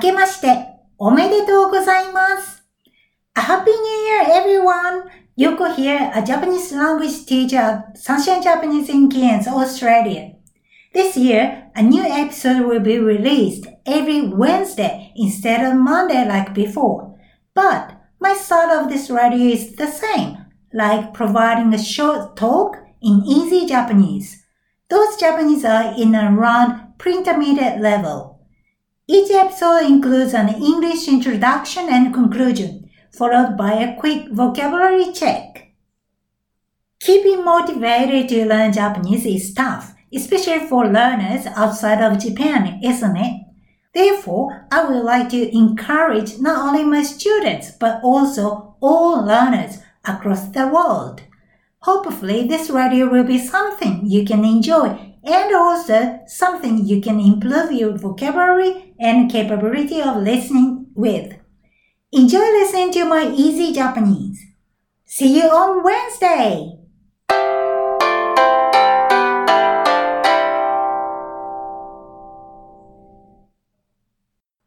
けまして、おめでとうございます。A Happy New Year, everyone! Yoko here, a Japanese language teacher at Sunshine Japanese in Cairns, Australia. This year, a new episode will be released every Wednesday instead of Monday like before. But my thought of this radio is the same, like providing a short talk in easy Japanese. Those Japanese are in around pre-intermediate level. Each episode includes an English introduction and conclusion, followed by a quick vocabulary check. Keeping motivated to learn Japanese is tough, especially for learners outside of Japan, isn't it? Therefore, I would like to encourage not only my students, but also all learners across the world. Hopefully, this radio will be something you can enjoy and also something you can improve your vocabulary and capability of listening with. Enjoy listening to my easy Japanese. See you on Wednesday!